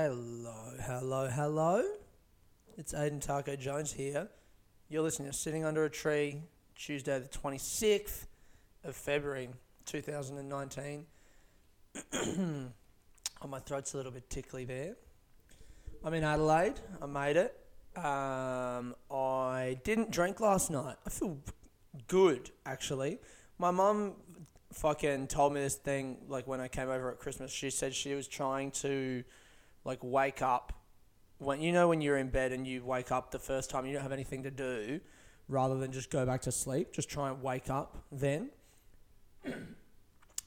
Hello, hello, hello. It's Aiden Taco Jones here. You're listening to Sitting Under a Tree, Tuesday, the 26th of February 2019. oh, my throat's a little bit tickly there. I'm in Adelaide. I made it. Um, I didn't drink last night. I feel good, actually. My mum fucking told me this thing, like when I came over at Christmas. She said she was trying to, like, wake up when you know when you're in bed and you wake up the first time you don't have anything to do rather than just go back to sleep just try and wake up then.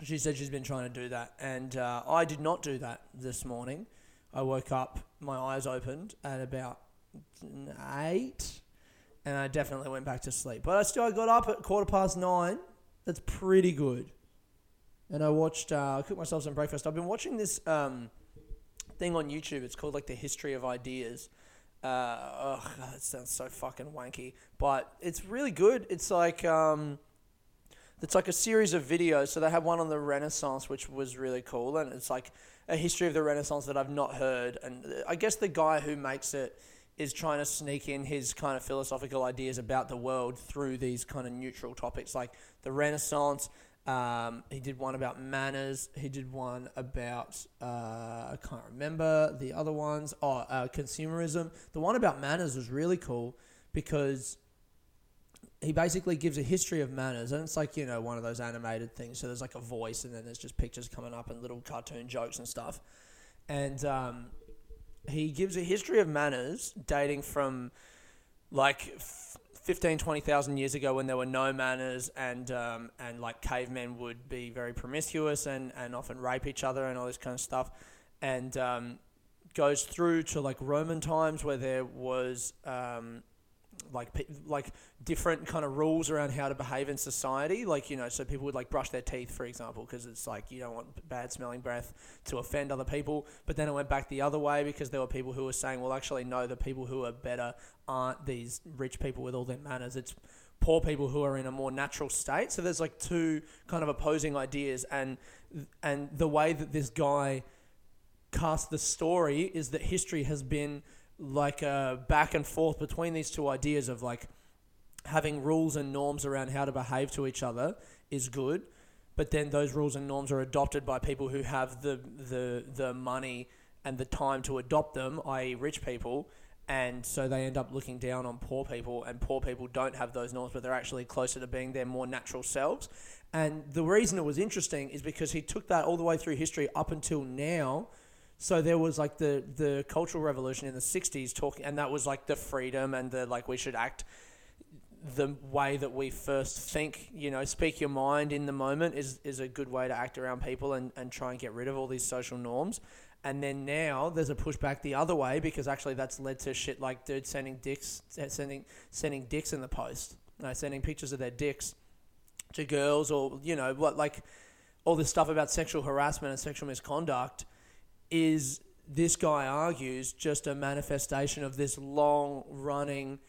She said she's been trying to do that and uh, i did not do that this morning. I woke up my eyes opened at about eight and i definitely went back to sleep. But i still got up at quarter past nine. That's pretty good. And i watched uh, i cooked myself some breakfast. I've been watching this um, thing on YouTube. It's called like the history of ideas. Uh, oh, that sounds so fucking wanky, but it's really good. It's like um, it's like a series of videos. So they have one on the Renaissance, which was really cool, and it's like a history of the Renaissance that I've not heard. And I guess the guy who makes it is trying to sneak in his kind of philosophical ideas about the world through these kind of neutral topics, like the Renaissance. Um, he did one about manners. He did one about uh, I can't remember the other ones. Oh, uh, consumerism. The one about manners was really cool because he basically gives a history of manners, and it's like you know one of those animated things. So there's like a voice, and then there's just pictures coming up and little cartoon jokes and stuff. And um, he gives a history of manners dating from like 15, 20,000 years ago when there were no manners and um, and like cavemen would be very promiscuous and, and often rape each other and all this kind of stuff. And um, goes through to like Roman times where there was um, like like different kind of rules around how to behave in society. Like you know, so people would like brush their teeth, for example, because it's like you don't want bad smelling breath to offend other people. But then it went back the other way because there were people who were saying, well, actually, no, the people who are better aren't these rich people with all their manners. It's poor people who are in a more natural state. So there's like two kind of opposing ideas, and and the way that this guy cast the story is that history has been like a back and forth between these two ideas of like having rules and norms around how to behave to each other is good, but then those rules and norms are adopted by people who have the the the money and the time to adopt them, i.e., rich people. And so they end up looking down on poor people, and poor people don't have those norms, but they're actually closer to being their more natural selves. And the reason it was interesting is because he took that all the way through history up until now. So there was like the the cultural revolution in the '60s, talking, and that was like the freedom and the like we should act the way that we first think, you know, speak your mind in the moment is, is a good way to act around people and, and try and get rid of all these social norms. And then now there's a pushback the other way because actually that's led to shit like dudes sending dicks, uh, sending sending dicks in the post, sending pictures of their dicks to girls or you know what like all this stuff about sexual harassment and sexual misconduct is this guy argues just a manifestation of this long running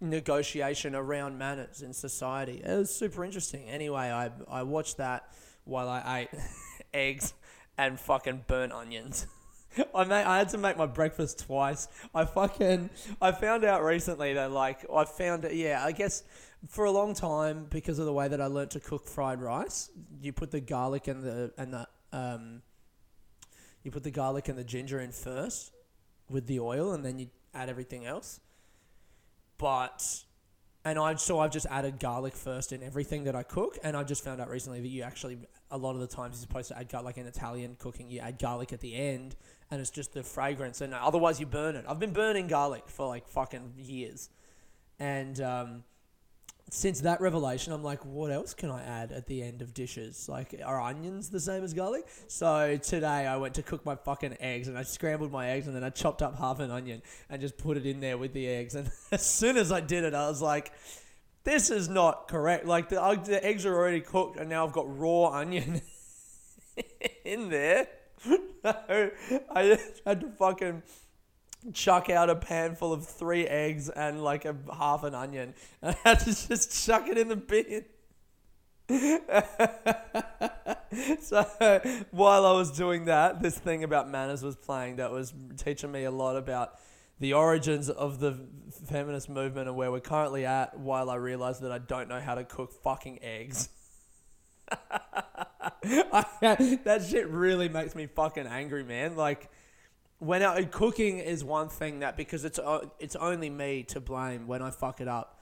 negotiation around manners in society. It was super interesting. Anyway, I, I watched that while I ate eggs and fucking burnt onions. I made, I had to make my breakfast twice. I fucking I found out recently that like I found it yeah, I guess for a long time because of the way that I learnt to cook fried rice, you put the garlic and the and the um you put the garlic and the ginger in first with the oil and then you add everything else. But and I so I've just added garlic first in everything that I cook, and I just found out recently that you actually a lot of the times you're supposed to add garlic like in Italian cooking, you add garlic at the end, and it's just the fragrance, and otherwise you burn it. I've been burning garlic for like fucking years, and um, since that revelation, I'm like, what else can I add at the end of dishes? Like, are onions the same as garlic? So today I went to cook my fucking eggs and I scrambled my eggs and then I chopped up half an onion and just put it in there with the eggs. And as soon as I did it, I was like, this is not correct. Like, the, the eggs are already cooked and now I've got raw onion in there. I had to fucking chuck out a pan full of three eggs and like a half an onion. And I had to just chuck it in the bin. so while I was doing that, this thing about manners was playing that was teaching me a lot about the origins of the feminist movement and where we're currently at while I realized that I don't know how to cook fucking eggs. I, that shit really makes me fucking angry, man. Like when I, cooking is one thing that because it's uh, it's only me to blame when I fuck it up.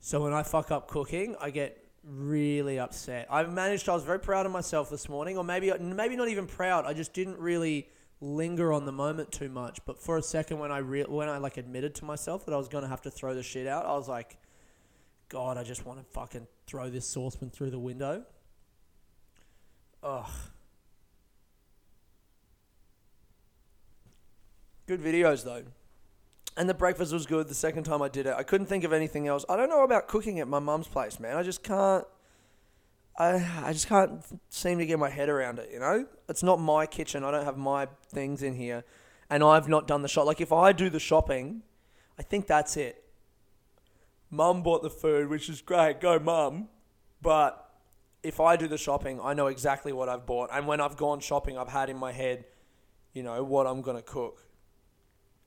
So when I fuck up cooking, I get really upset. I've managed. I was very proud of myself this morning, or maybe maybe not even proud. I just didn't really linger on the moment too much. But for a second, when I re- when I like admitted to myself that I was gonna have to throw the shit out, I was like, God, I just want to fucking throw this saucepan through the window. Ugh. Good videos though. And the breakfast was good the second time I did it. I couldn't think of anything else. I don't know about cooking at my mum's place, man. I just can't I I just can't seem to get my head around it, you know? It's not my kitchen. I don't have my things in here. And I've not done the shop. Like if I do the shopping, I think that's it. Mum bought the food, which is great. Go mum. But if I do the shopping, I know exactly what I've bought. And when I've gone shopping, I've had in my head, you know, what I'm going to cook.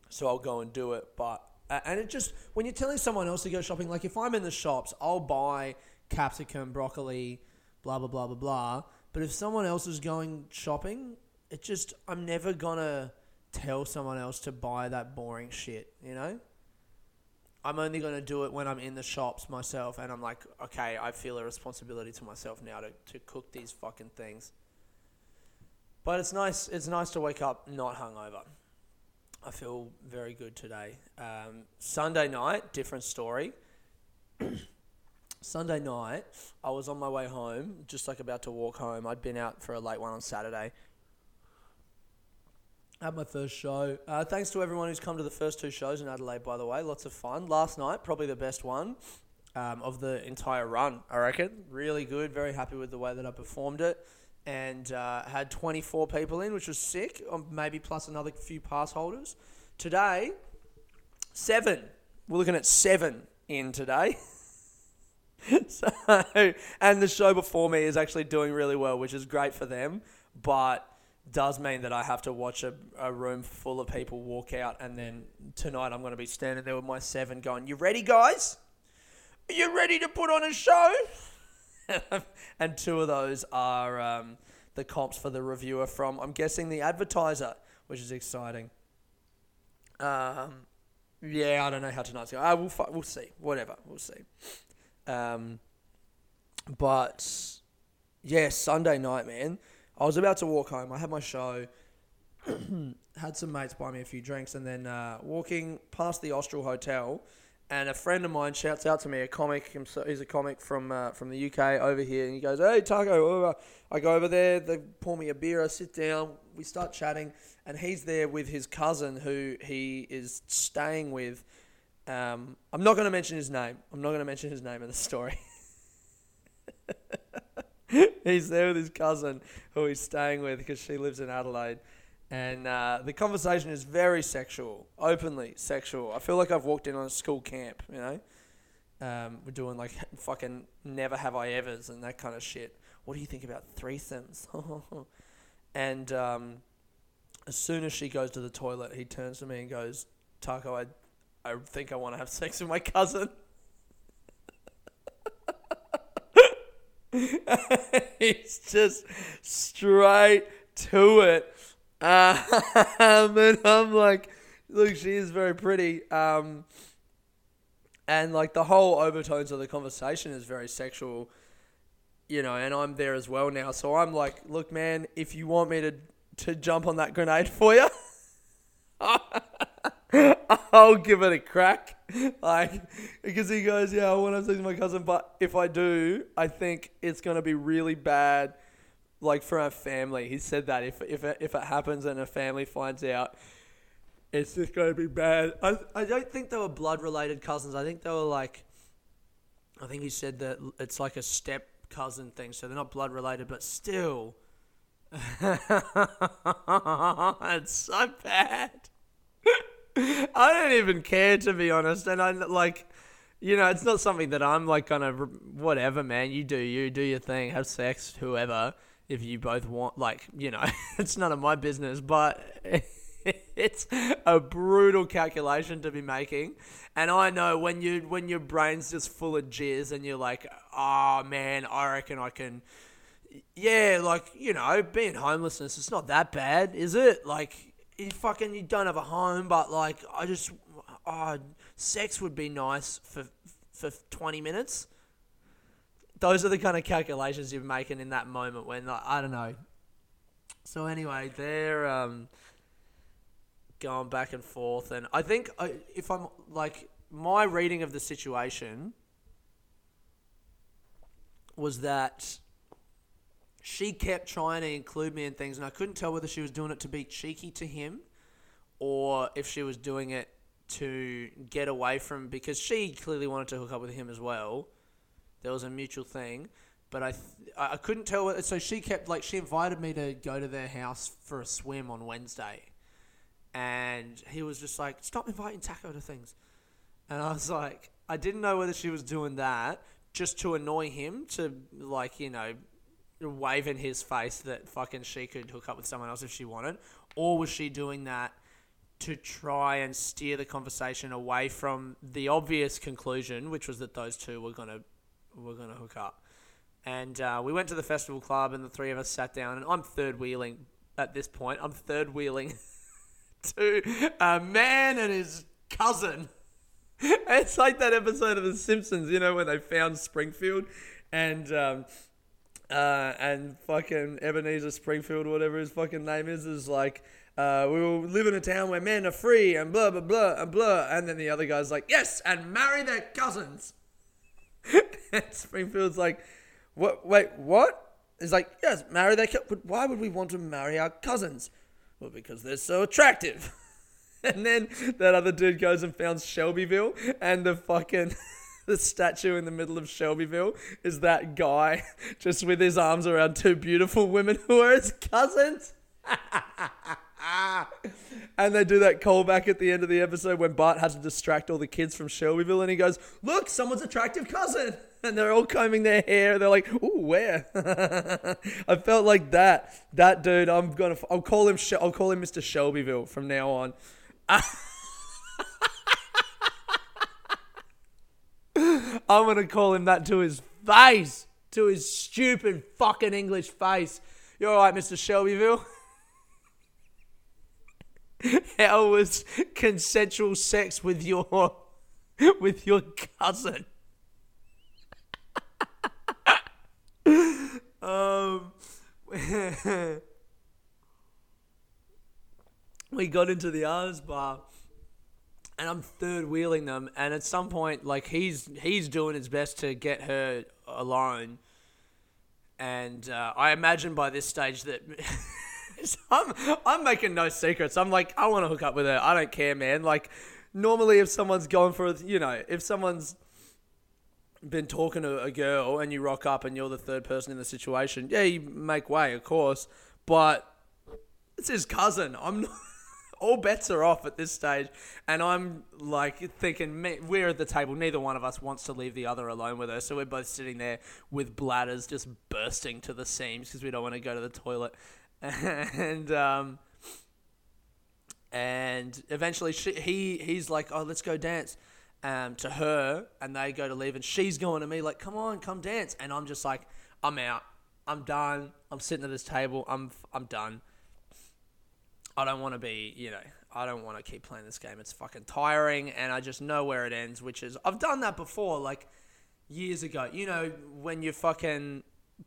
So I'll go and do it. But, and it just, when you're telling someone else to go shopping, like if I'm in the shops, I'll buy capsicum, broccoli, blah, blah, blah, blah, blah. But if someone else is going shopping, it just, I'm never to tell someone else to buy that boring shit, you know? I'm only to do it when I'm in the shops myself and I'm like, okay, I feel a responsibility to myself now to, to cook these fucking things. But it's nice. It's nice to wake up not hungover. I feel very good today. Um, Sunday night, different story. Sunday night, I was on my way home, just like about to walk home. I'd been out for a late one on Saturday Had my first show. Uh, thanks to everyone who's come to the first two shows in Adelaide, by the way. Lots of fun. Last night, probably the best one um, of the entire run, I reckon. Really good. Very happy with the way that I performed it. And uh, had 24 people in, which was sick. Um, maybe plus another few pass holders. Today, seven. We're looking at seven in today. so, and the show before me is actually doing really well, which is great for them. But does mean that I have to watch a, a room full of people walk out, and then tonight I'm going to be standing there with my seven going, You ready, guys? Are you ready to put on a show? and two of those are um, the comps for the reviewer from, I'm guessing, the advertiser, which is exciting. Um, yeah, I don't know how tonight's going. Uh, we'll, we'll see. Whatever. We'll see. Um, but, yeah, Sunday night, man I was about to walk home. I had my show, had some mates buy me a few drinks, and then uh, walking past the Austral Hotel, and a friend of mine shouts out to me, a comic. He's a comic from uh, from the UK over here, and he goes, "Hey, Taco." I go over there. They pour me a beer. I sit down. We start chatting, and he's there with his cousin, who he is staying with. Um, I'm not going to mention his name. I'm not going to mention his name in the story. he's there with his cousin who he's staying with because she lives in Adelaide. And uh, the conversation is very sexual, openly sexual. I feel like I've walked in on a school camp, you know? Um, we're doing like fucking never have I ever's and that kind of shit. What do you think about threesomes? and um, as soon as she goes to the toilet, he turns to me and goes, Taco, I, I think I want to have sex with my cousin. He's just straight to it. Um, and I'm like, look, she is very pretty. Um, and like the whole overtones of the conversation is very sexual, you know, and I'm there as well now. So I'm like, look, man, if you want me to, to jump on that grenade for you, I'll give it a crack. Like, because he goes, yeah, I want to see my cousin, but if I do, I think it's going to be really bad, like, for our family. He said that if, if, it, if it happens and a family finds out, it's just going to be bad. I, I don't think they were blood related cousins. I think they were like, I think he said that it's like a step cousin thing. So they're not blood related, but still. it's so bad. I don't even care to be honest, and I like you know, it's not something that I'm like gonna whatever, man. You do you do your thing, have sex, whoever. If you both want, like, you know, it's none of my business. But it's a brutal calculation to be making, and I know when you when your brain's just full of jizz and you're like, oh man, I reckon I can. Yeah, like you know, being homelessness, it's not that bad, is it? Like, you fucking you don't have a home, but like, I just, oh, sex would be nice for for 20 minutes. Those are the kind of calculations you're making in that moment when like, I don't know. So anyway, they're um, going back and forth, and I think I, if I'm like my reading of the situation was that she kept trying to include me in things, and I couldn't tell whether she was doing it to be cheeky to him or if she was doing it to get away from because she clearly wanted to hook up with him as well. There was a mutual thing, but I th- I couldn't tell. What, so she kept like she invited me to go to their house for a swim on Wednesday, and he was just like, "Stop inviting Taco to things," and I was like, I didn't know whether she was doing that just to annoy him to like you know wave in his face that fucking she could hook up with someone else if she wanted, or was she doing that? to try and steer the conversation away from the obvious conclusion, which was that those two were gonna were gonna hook up. And uh, we went to the festival club, and the three of us sat down. And I'm third wheeling at this point. I'm third wheeling to a man and his cousin. It's like that episode of The Simpsons, you know, where they found Springfield, and um, uh, and fucking Ebenezer Springfield, whatever his fucking name is, is like uh, we will live in a town where men are free and blah blah blah and blah. And then the other guy's like, yes, and marry their cousins. and Springfield's like, what? Wait, what? He's like, yes, marry their. Co- but why would we want to marry our cousins? Well, because they're so attractive. and then that other dude goes and founds Shelbyville, and the fucking. the statue in the middle of Shelbyville is that guy just with his arms around two beautiful women who are his cousins. and they do that callback at the end of the episode when Bart has to distract all the kids from Shelbyville and he goes, Look, someone's attractive cousin. And they're all combing their hair. They're like, Ooh, where? I felt like that. That dude, I'm going to, I'll call him, I'll call him Mr. Shelbyville from now on. I'm going to call him that to his face. To his stupid fucking English face. You're alright, Mr. Shelbyville? How was consensual sex with your with your cousin? um, we got into the arms bar, and I'm third wheeling them, and at some point, like he's he's doing his best to get her alone, and uh, I imagine by this stage that. I'm, I'm making no secrets. I'm like, I want to hook up with her. I don't care, man. Like, normally if someone's going for, you know, if someone's been talking to a girl and you rock up and you're the third person in the situation, yeah, you make way, of course. But it's his cousin. I'm not. All bets are off at this stage, and I'm like thinking we're at the table. Neither one of us wants to leave the other alone with her, so we're both sitting there with bladders just bursting to the seams because we don't want to go to the toilet and um, and eventually she, he he's like, oh, let's go dance. Um, to her, and they go to leave, and she's going to me like, come on, come dance, and I'm just like, I'm out, I'm done, I'm sitting at this table, I'm I'm done. I don't want to be, you know, I don't want to keep playing this game. It's fucking tiring, and I just know where it ends, which is I've done that before, like years ago. You know, when you're fucking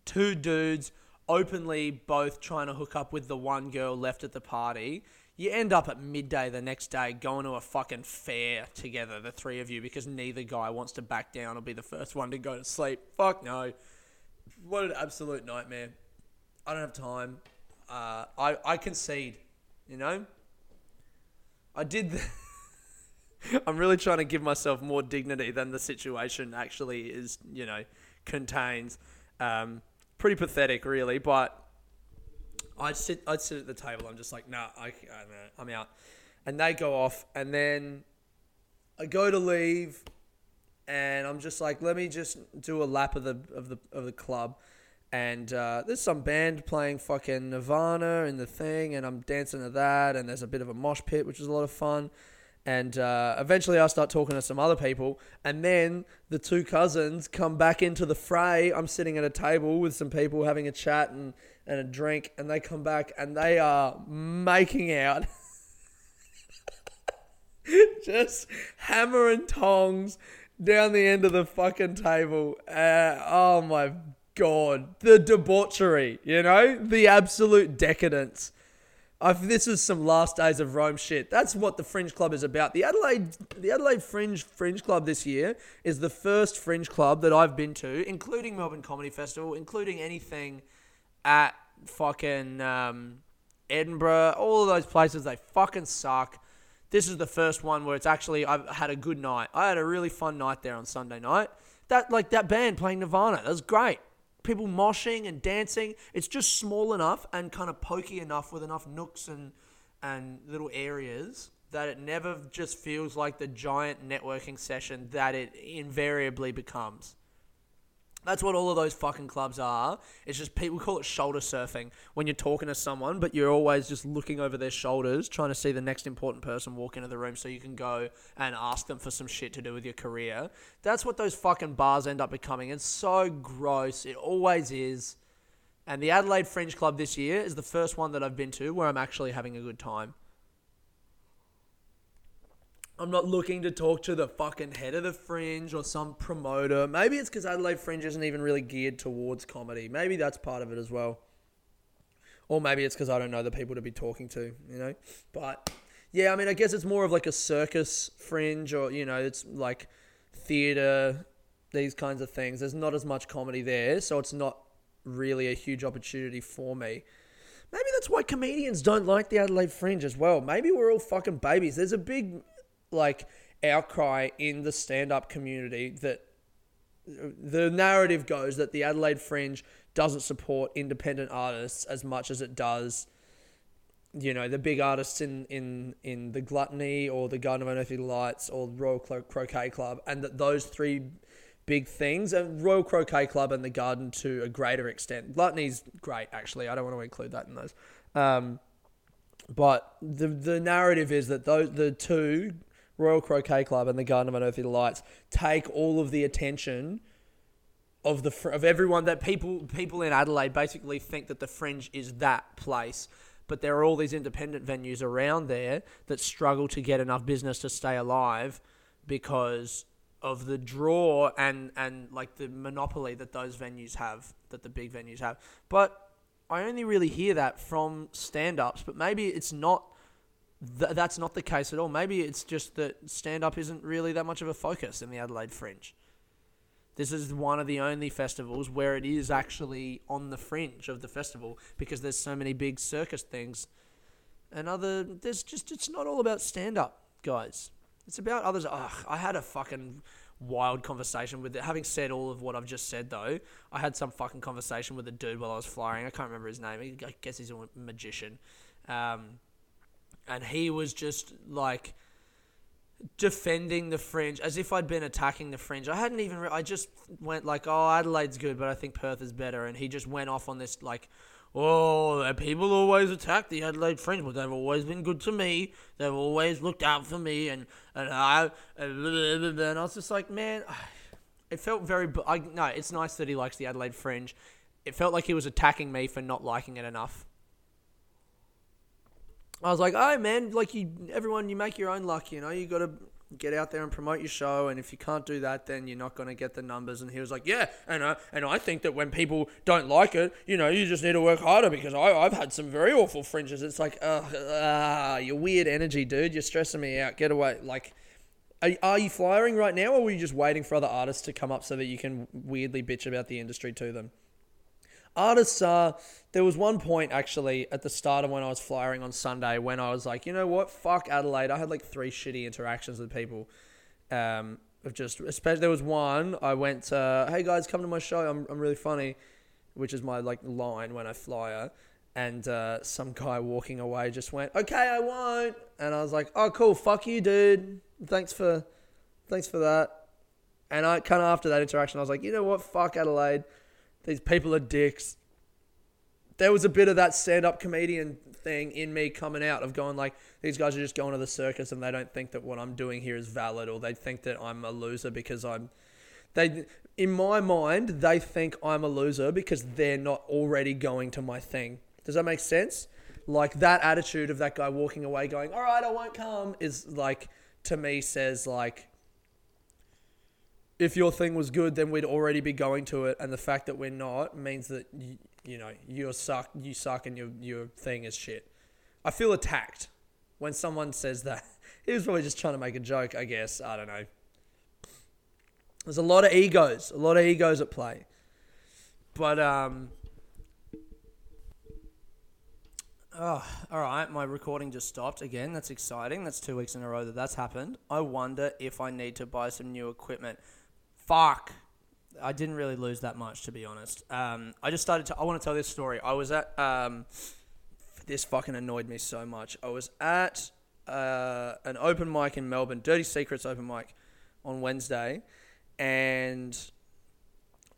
two dudes openly both trying to hook up with the one girl left at the party, you end up at midday the next day going to a fucking fair together, the three of you, because neither guy wants to back down or be the first one to go to sleep. Fuck no. What an absolute nightmare. I don't have time. Uh, I, I concede, you know? I did. The I'm really trying to give myself more dignity than the situation actually is, you know, contains. Um, pretty pathetic, really. But I'd sit, I'd sit at the table. I'm just like, nah, I, I'm out. And they go off, and then I go to leave, and I'm just like, let me just do a lap of the of the of the club. And uh, there's some band playing fucking Nirvana in the thing, and I'm dancing to that. And there's a bit of a mosh pit, which is a lot of fun. And uh, eventually, I start talking to some other people, and then the two cousins come back into the fray. I'm sitting at a table with some people having a chat and, and a drink, and they come back and they are making out. Just hammer and tongs down the end of the fucking table. Uh, oh my god, the debauchery, you know, the absolute decadence. This is some last days of Rome shit. That's what the Fringe Club is about. The Adelaide, the Adelaide Fringe Fringe Club this year is the first Fringe Club that I've been to, including Melbourne Comedy Festival, including anything at fucking um, Edinburgh. All of those places they fucking suck. This is the first one where it's actually I've had a good night. I had a really fun night there on Sunday night. That like that band playing Nirvana, that was great people moshing and dancing. It's just small enough and kind of pokey enough with enough nooks and and little areas that it never just feels like the giant networking session that it invariably becomes. That's what all of those fucking clubs are. It's just people call it shoulder surfing when you're talking to someone, but you're always just looking over their shoulders, trying to see the next important person walk into the room so you can go and ask them for some shit to do with your career. That's what those fucking bars end up becoming. It's so gross. It always is. And the Adelaide Fringe Club this year is the first one that I've been to where I'm actually having a good time. I'm not looking to talk to the fucking head of the fringe or some promoter. Maybe it's because Adelaide Fringe isn't even really geared towards comedy. Maybe that's part of it as well. Or maybe it's because I don't know the people to be talking to, you know? But yeah, I mean, I guess it's more of like a circus fringe or, you know, it's like theatre, these kinds of things. There's not as much comedy there, so it's not really a huge opportunity for me. Maybe that's why comedians don't like the Adelaide Fringe as well. Maybe we're all fucking babies. There's a big like outcry in the stand up community that the narrative goes that the Adelaide Fringe doesn't support independent artists as much as it does you know the big artists in in in the gluttony or the garden of unearthly lights or royal Cro- croquet club and that those three big things and royal croquet club and the garden to a greater extent. Gluttony's great actually. I don't want to include that in those. Um, but the the narrative is that those the two Royal Croquet Club and the Garden of Unearthly Delights take all of the attention of the of everyone that people people in Adelaide basically think that the Fringe is that place. But there are all these independent venues around there that struggle to get enough business to stay alive because of the draw and and like the monopoly that those venues have that the big venues have. But I only really hear that from stand-ups, but maybe it's not th- that's not the case at all. Maybe it's just that stand up isn't really that much of a focus in the Adelaide Fringe. This is one of the only festivals where it is actually on the fringe of the festival because there's so many big circus things. And other, there's just, it's not all about stand up, guys. It's about others. Ugh, I had a fucking wild conversation with it. Having said all of what I've just said, though, I had some fucking conversation with a dude while I was flying. I can't remember his name. I guess he's a magician. Um, and he was just like defending the fringe as if I'd been attacking the fringe. I hadn't even. Re- I just went like, "Oh, Adelaide's good, but I think Perth is better," and he just went off on this like. Oh, people always attack the Adelaide Fringe, but they've always been good to me. They've always looked out for me, and and I and, I was just like, man, it felt very. I, no, it's nice that he likes the Adelaide Fringe. It felt like he was attacking me for not liking it enough. I was like, oh man, like you, everyone, you make your own luck. You know, you got to get out there and promote your show. And if you can't do that, then you're not going to get the numbers. And he was like, yeah, and uh, and I think that when people don't like it, you know, you just need to work harder because I I've had some very awful fringes. It's like, uh, uh your weird energy, dude. You're stressing me out. Get away. Like. Are, are you flying right now, or were you just waiting for other artists to come up so that you can weirdly bitch about the industry to them? Artists are. There was one point actually at the start of when I was flying on Sunday when I was like, you know what, fuck Adelaide. I had like three shitty interactions with people. Um, of just especially there was one I went, to, hey guys, come to my show. I'm I'm really funny, which is my like line when I fly. And uh, some guy walking away just went, okay, I won't. And I was like, oh cool, fuck you, dude. Thanks for, thanks for that. And I kind of after that interaction, I was like, you know what? Fuck Adelaide. These people are dicks. There was a bit of that stand-up comedian thing in me coming out of going like, these guys are just going to the circus and they don't think that what I'm doing here is valid, or they think that I'm a loser because I'm. They, in my mind, they think I'm a loser because they're not already going to my thing. Does that make sense? Like that attitude of that guy walking away, going, "All right, I won't come," is like to me says like if your thing was good, then we'd already be going to it, and the fact that we're not means that you, you know you suck, you suck, and your your thing is shit. I feel attacked when someone says that. He was probably just trying to make a joke, I guess. I don't know. There's a lot of egos, a lot of egos at play, but um. Oh, all right. My recording just stopped again. That's exciting. That's two weeks in a row that that's happened. I wonder if I need to buy some new equipment fuck. I didn't really lose that much, to be honest. Um, I just started to. I want to tell this story. I was at. Um, this fucking annoyed me so much. I was at uh, an open mic in Melbourne, Dirty Secrets open mic, on Wednesday, and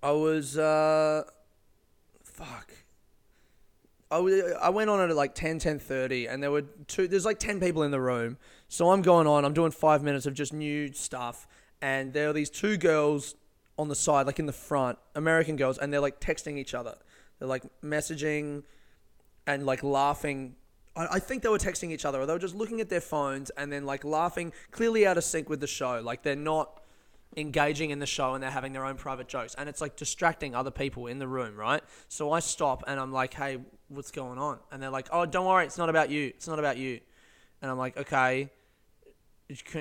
I was. Uh, fuck. I, went on at like 10, 10.30 and there were two, there's like 10 people in the room. So I'm going on, I'm doing five minutes of just new stuff and there are these two girls on the side, like in the front, American girls, and they're like texting each other. They're like messaging and like laughing. I, I think they were texting each other, or they were just looking at their phones and then like laughing, clearly out of sync with the show. Like they're not engaging in the show and they're having their own private jokes, and it's like distracting other people in the room, right? So I stop and I'm like, "Hey, what's going on?" And they're like, "Oh, don't worry, it's not about you. It's not about you." And I'm like, "Okay."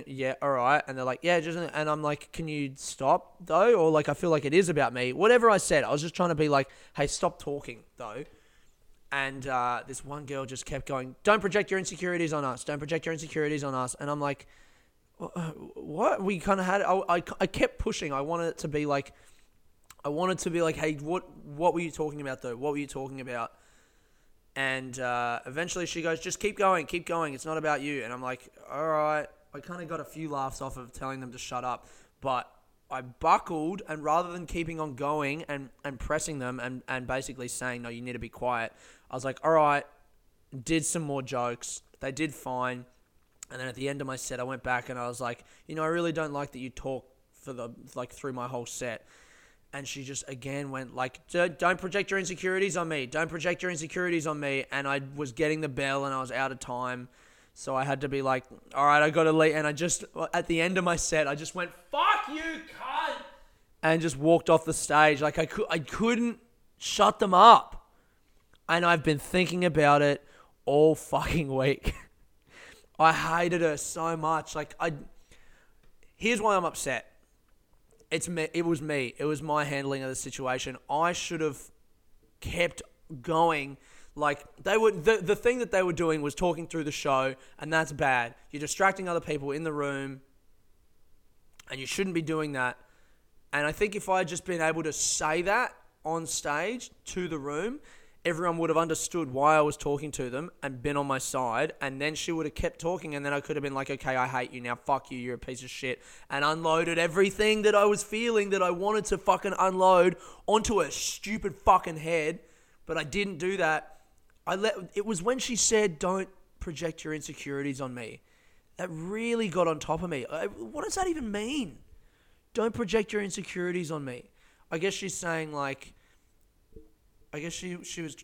Yeah, all right. And they're like, yeah, just, and I'm like, can you stop though? Or like, I feel like it is about me. Whatever I said, I was just trying to be like, hey, stop talking though. And uh, this one girl just kept going, don't project your insecurities on us. Don't project your insecurities on us. And I'm like, what? We kind of had, I, I, I kept pushing. I wanted it to be like, I wanted to be like, hey, what, what were you talking about though? What were you talking about? And uh, eventually she goes, just keep going, keep going. It's not about you. And I'm like, all right. I kind of got a few laughs off of telling them to shut up, but I buckled and rather than keeping on going and, and pressing them and, and basically saying, no, you need to be quiet, I was like, all right, did some more jokes. They did fine. And then at the end of my set, I went back and I was like, you know, I really don't like that you talk for the, like, through my whole set. And she just again went like, don't project your insecurities on me. Don't project your insecurities on me. And I was getting the bell and I was out of time. So I had to be like, all right, I got to leave. And I just, at the end of my set, I just went, fuck you, cunt. And just walked off the stage. Like I, could, I couldn't shut them up. And I've been thinking about it all fucking week. I hated her so much. Like I, here's why I'm upset. It's me. It was me. It was my handling of the situation. I should have kept going like they were the the thing that they were doing was talking through the show, and that's bad. You're distracting other people in the room, and you shouldn't be doing that. And I think if I had just been able to say that on stage to the room, everyone would have understood why I was talking to them and been on my side. And then she would have kept talking, and then I could have been like, okay, I hate you now. Fuck you. You're a piece of shit. And unloaded everything that I was feeling that I wanted to fucking unload onto a stupid fucking head. But I didn't do that. I let it was when she said, "Don't project your insecurities on me." That really got on top of me. I, what does that even mean? Don't project your insecurities on me. I guess she's saying like. I guess she she was.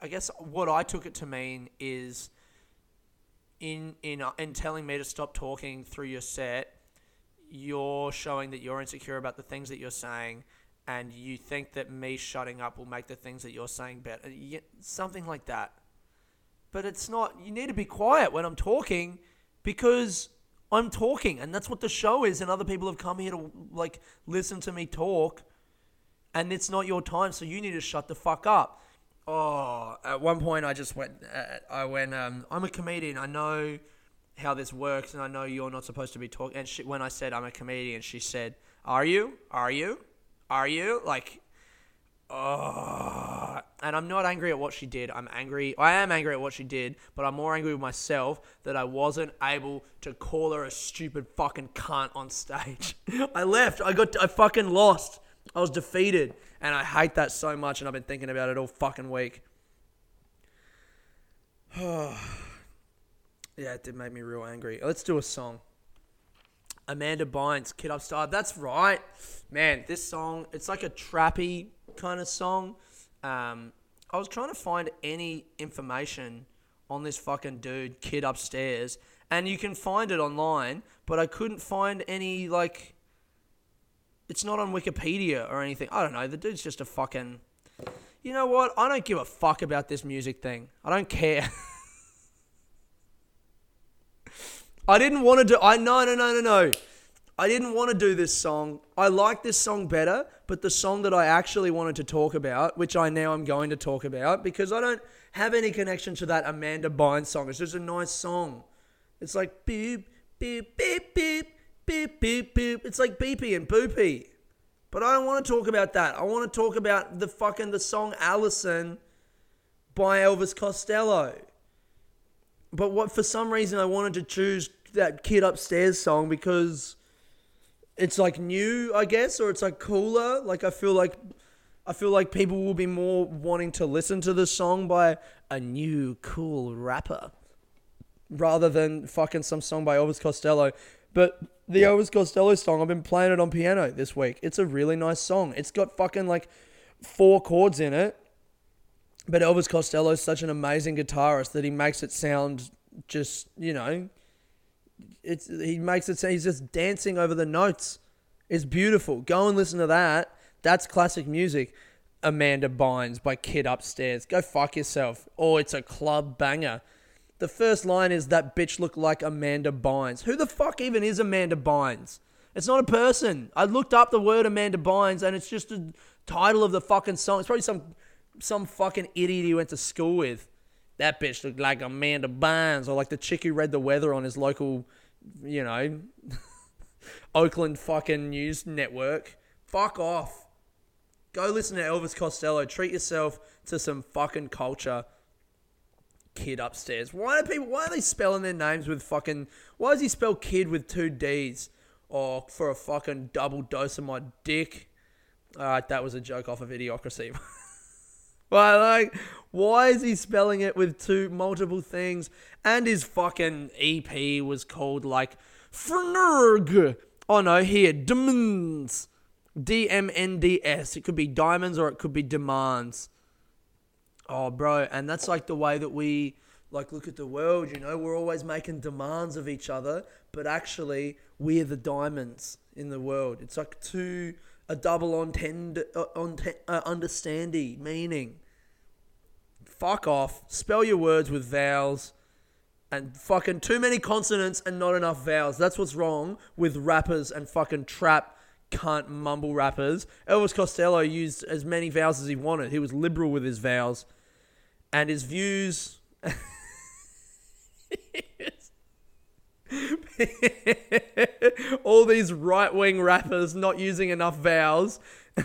I guess what I took it to mean is. In in uh, in telling me to stop talking through your set, you're showing that you're insecure about the things that you're saying and you think that me shutting up will make the things that you're saying better. Something like that. But it's not, you need to be quiet when I'm talking because I'm talking and that's what the show is. And other people have come here to like listen to me talk and it's not your time. So you need to shut the fuck up. Oh, at one point I just went, uh, I went, um, I'm a comedian. I know how this works and I know you're not supposed to be talking. And she, when I said I'm a comedian, she said, Are you? Are you? Are you? Like, oh. and I'm not angry at what she did. I'm angry. I am angry at what she did, but I'm more angry with myself that I wasn't able to call her a stupid fucking cunt on stage. I left. I got. I fucking lost. I was defeated, and I hate that so much. And I've been thinking about it all fucking week. yeah, it did make me real angry. Let's do a song. Amanda Bynes, Kid Upstairs. That's right, man. This song, it's like a trappy kind of song. Um, I was trying to find any information on this fucking dude, Kid Upstairs, and you can find it online, but I couldn't find any like. It's not on Wikipedia or anything. I don't know. The dude's just a fucking. You know what? I don't give a fuck about this music thing. I don't care. I didn't want to do. I no no no no no. I didn't want to do this song. I like this song better, but the song that I actually wanted to talk about, which I now am going to talk about, because I don't have any connection to that Amanda Bynes song. It's just a nice song. It's like beep beep beep beep beep beep beep. It's like beepy and boopy. But I don't want to talk about that. I want to talk about the fucking the song Alison by Elvis Costello. But what for some reason I wanted to choose that Kid Upstairs song because it's like new, I guess, or it's like cooler. Like I feel like I feel like people will be more wanting to listen to the song by a new cool rapper rather than fucking some song by Elvis Costello. But the Elvis Costello song, I've been playing it on piano this week. It's a really nice song. It's got fucking like four chords in it. But Elvis Costello is such an amazing guitarist that he makes it sound just, you know, it's he makes it sound he's just dancing over the notes. It's beautiful. Go and listen to that. That's classic music. Amanda Bynes by Kid Upstairs. Go fuck yourself. Or it's a club banger. The first line is that bitch look like Amanda Bynes. Who the fuck even is Amanda Bynes? It's not a person. I looked up the word Amanda Bynes and it's just a title of the fucking song. It's probably some some fucking idiot he went to school with. That bitch looked like Amanda Barnes or like the chick who read the weather on his local, you know, Oakland fucking news network. Fuck off. Go listen to Elvis Costello. Treat yourself to some fucking culture. Kid upstairs. Why do people? Why are they spelling their names with fucking? Why does he spell kid with two D's? Or for a fucking double dose of my dick. Alright, that was a joke off of Idiocracy. Why, like, why is he spelling it with two multiple things? And his fucking EP was called like Fnerg. Oh no, here, Demands. D M N D S. It could be diamonds or it could be demands. Oh, bro, and that's like the way that we like look at the world. You know, we're always making demands of each other, but actually, we're the diamonds in the world. It's like two a double entend uh, uh, understanding meaning. Fuck off. Spell your words with vowels. And fucking too many consonants and not enough vowels. That's what's wrong with rappers and fucking trap cunt mumble rappers. Elvis Costello used as many vowels as he wanted. He was liberal with his vowels. And his views. All these right wing rappers not using enough vowels.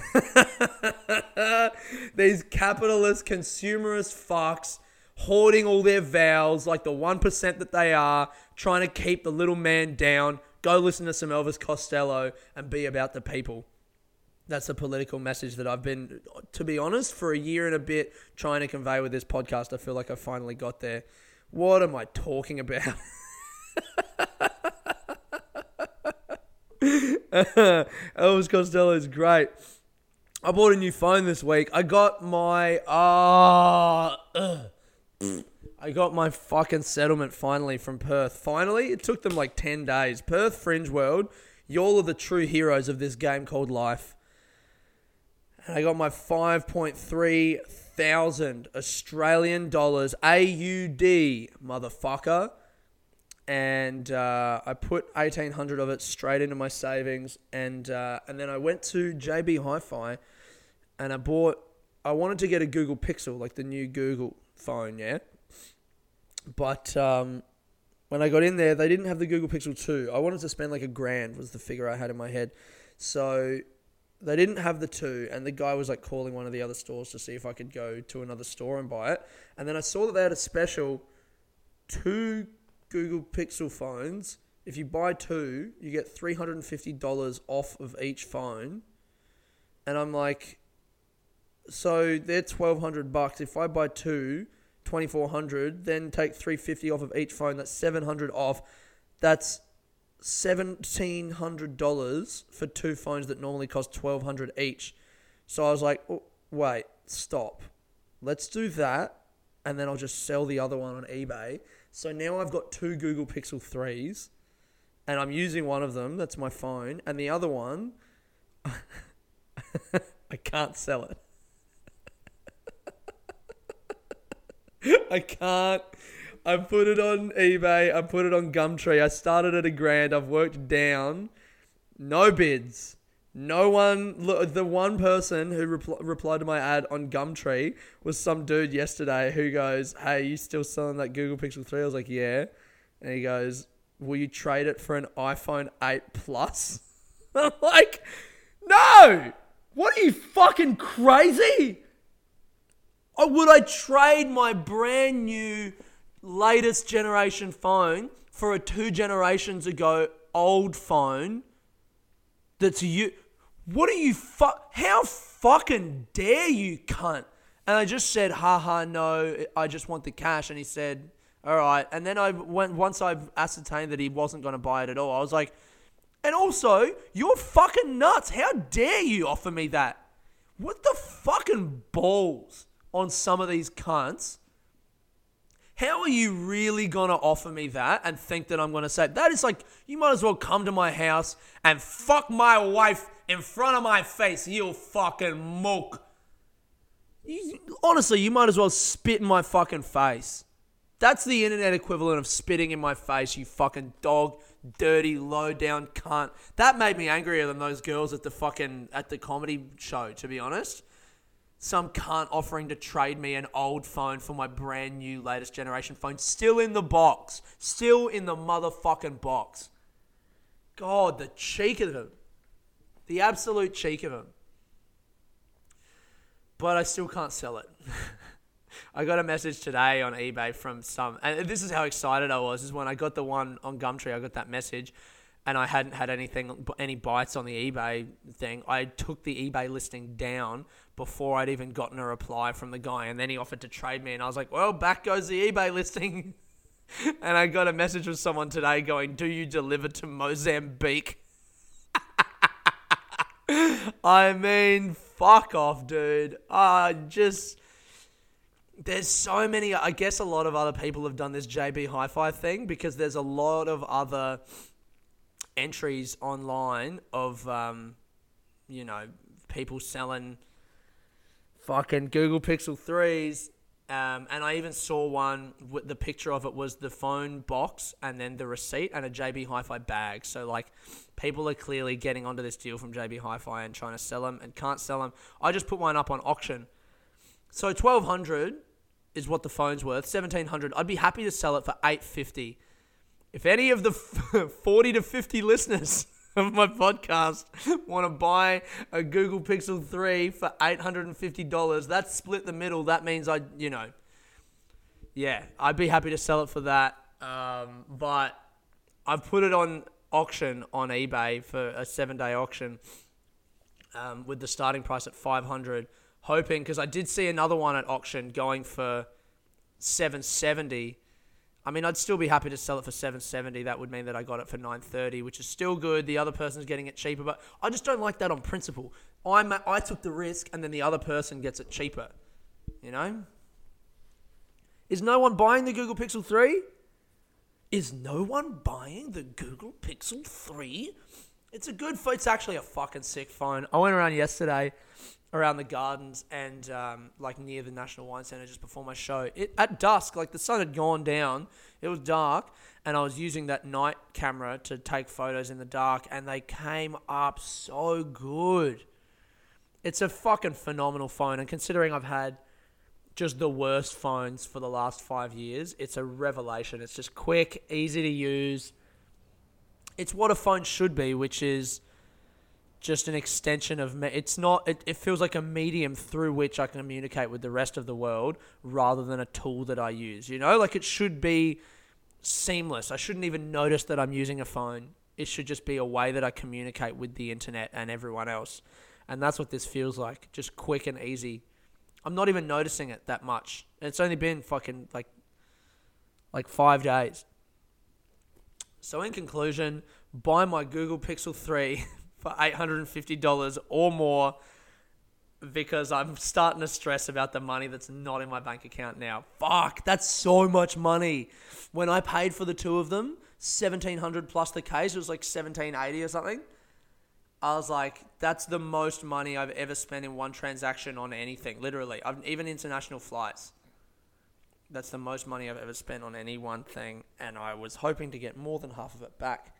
these capitalist, consumerist fucks hoarding all their vowels like the 1% that they are, trying to keep the little man down. Go listen to some Elvis Costello and be about the people. That's a political message that I've been, to be honest, for a year and a bit trying to convey with this podcast. I feel like I finally got there. What am I talking about? Elvis Costello is great. I bought a new phone this week. I got my ah. Uh, I got my fucking settlement finally from Perth. Finally, it took them like 10 days. Perth Fringe World, y'all are the true heroes of this game called life. And I got my 5.3 thousand Australian dollars AUD, motherfucker and uh, I put eighteen hundred of it straight into my savings, and uh, and then I went to JB Hi-Fi, and I bought. I wanted to get a Google Pixel, like the new Google phone, yeah. But um, when I got in there, they didn't have the Google Pixel two. I wanted to spend like a grand was the figure I had in my head, so they didn't have the two, and the guy was like calling one of the other stores to see if I could go to another store and buy it. And then I saw that they had a special two Google Pixel phones. If you buy two, you get three hundred and fifty dollars off of each phone. And I'm like, so they're twelve hundred bucks. If I buy two, 2400 then take 350 off of each phone that's 700 off that's $1700 for two phones that normally cost 1200 each so i was like oh, wait stop let's do that and then i'll just sell the other one on ebay so now i've got two google pixel 3s and i'm using one of them that's my phone and the other one i can't sell it I can't. I put it on eBay. I put it on Gumtree. I started at a grand. I've worked down. No bids. No one. The one person who repl- replied to my ad on Gumtree was some dude yesterday who goes, "Hey, you still selling that Google Pixel 3?" I was like, "Yeah," and he goes, "Will you trade it for an iPhone 8 Plus?" I'm like, "No! What are you fucking crazy?" Or would I trade my brand new latest generation phone for a two generations ago old phone that's you? What are you fuck? How fucking dare you, cunt? And I just said, haha, no, I just want the cash. And he said, all right. And then I went, once I ascertained that he wasn't going to buy it at all, I was like, and also, you're fucking nuts. How dare you offer me that? What the fucking balls? on some of these cunts. How are you really going to offer me that and think that I'm going to say that is like you might as well come to my house and fuck my wife in front of my face, you fucking mook. You, honestly, you might as well spit in my fucking face. That's the internet equivalent of spitting in my face, you fucking dog, dirty, low down cunt. That made me angrier than those girls at the fucking at the comedy show, to be honest some cunt offering to trade me an old phone for my brand new latest generation phone. Still in the box. Still in the motherfucking box. God, the cheek of them. The absolute cheek of them. But I still can't sell it. I got a message today on eBay from some, and this is how excited I was. Is when I got the one on Gumtree, I got that message, and I hadn't had anything, any bites on the eBay thing. I took the eBay listing down before I'd even gotten a reply from the guy. And then he offered to trade me. And I was like, well, back goes the eBay listing. and I got a message from someone today going, do you deliver to Mozambique? I mean, fuck off, dude. I just. There's so many. I guess a lot of other people have done this JB Hi Fi thing because there's a lot of other entries online of, um, you know, people selling fucking Google Pixel 3s. Um, and I even saw one, with the picture of it was the phone box and then the receipt and a JB Hi Fi bag. So, like, people are clearly getting onto this deal from JB Hi Fi and trying to sell them and can't sell them. I just put mine up on auction. So, 1200 is what the phone's worth. 1700 I'd be happy to sell it for 850 If any of the 40 to 50 listeners my podcast want to buy a Google Pixel 3 for $850, that's split the middle. That means I, you know, yeah, I'd be happy to sell it for that. Um, but I've put it on auction on eBay for a seven day auction um, with the starting price at 500 hoping because I did see another one at auction going for 770 I mean, I'd still be happy to sell it for 770. That would mean that I got it for 930, which is still good. The other person's getting it cheaper, but I just don't like that on principle. I'm I took the risk, and then the other person gets it cheaper. You know? Is no one buying the Google Pixel 3? Is no one buying the Google Pixel 3? It's a good phone. It's actually a fucking sick phone. I went around yesterday around the gardens and um, like near the National Wine Centre just before my show. It at dusk, like the sun had gone down, it was dark, and I was using that night camera to take photos in the dark, and they came up so good. It's a fucking phenomenal phone, and considering I've had just the worst phones for the last five years, it's a revelation. It's just quick, easy to use. It's what a phone should be, which is just an extension of me. It's not. It, it feels like a medium through which I can communicate with the rest of the world, rather than a tool that I use. You know, like it should be seamless. I shouldn't even notice that I'm using a phone. It should just be a way that I communicate with the internet and everyone else. And that's what this feels like. Just quick and easy. I'm not even noticing it that much. It's only been fucking like like 5 days. So in conclusion, buy my Google Pixel 3 for $850 or more because I'm starting to stress about the money that's not in my bank account now. Fuck, that's so much money. When I paid for the two of them, 1700 plus the case, it was like 1780 or something. I was like, that's the most money I've ever spent in one transaction on anything, literally. I've, even international flights. That's the most money I've ever spent on any one thing, and I was hoping to get more than half of it back,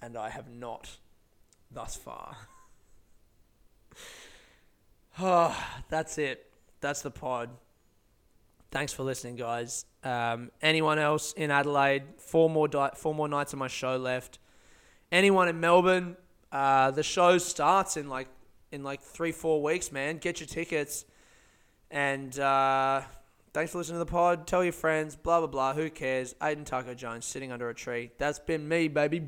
and I have not thus far. Oh, that's it. That's the pod. Thanks for listening, guys. Um, anyone else in Adelaide? Four more di- four more nights of my show left. Anyone in Melbourne? Uh, the show starts in like in like three four weeks, man. Get your tickets. And uh, thanks for listening to the pod. Tell your friends. Blah blah blah. Who cares? Aiden Taco Jones sitting under a tree. That's been me, baby.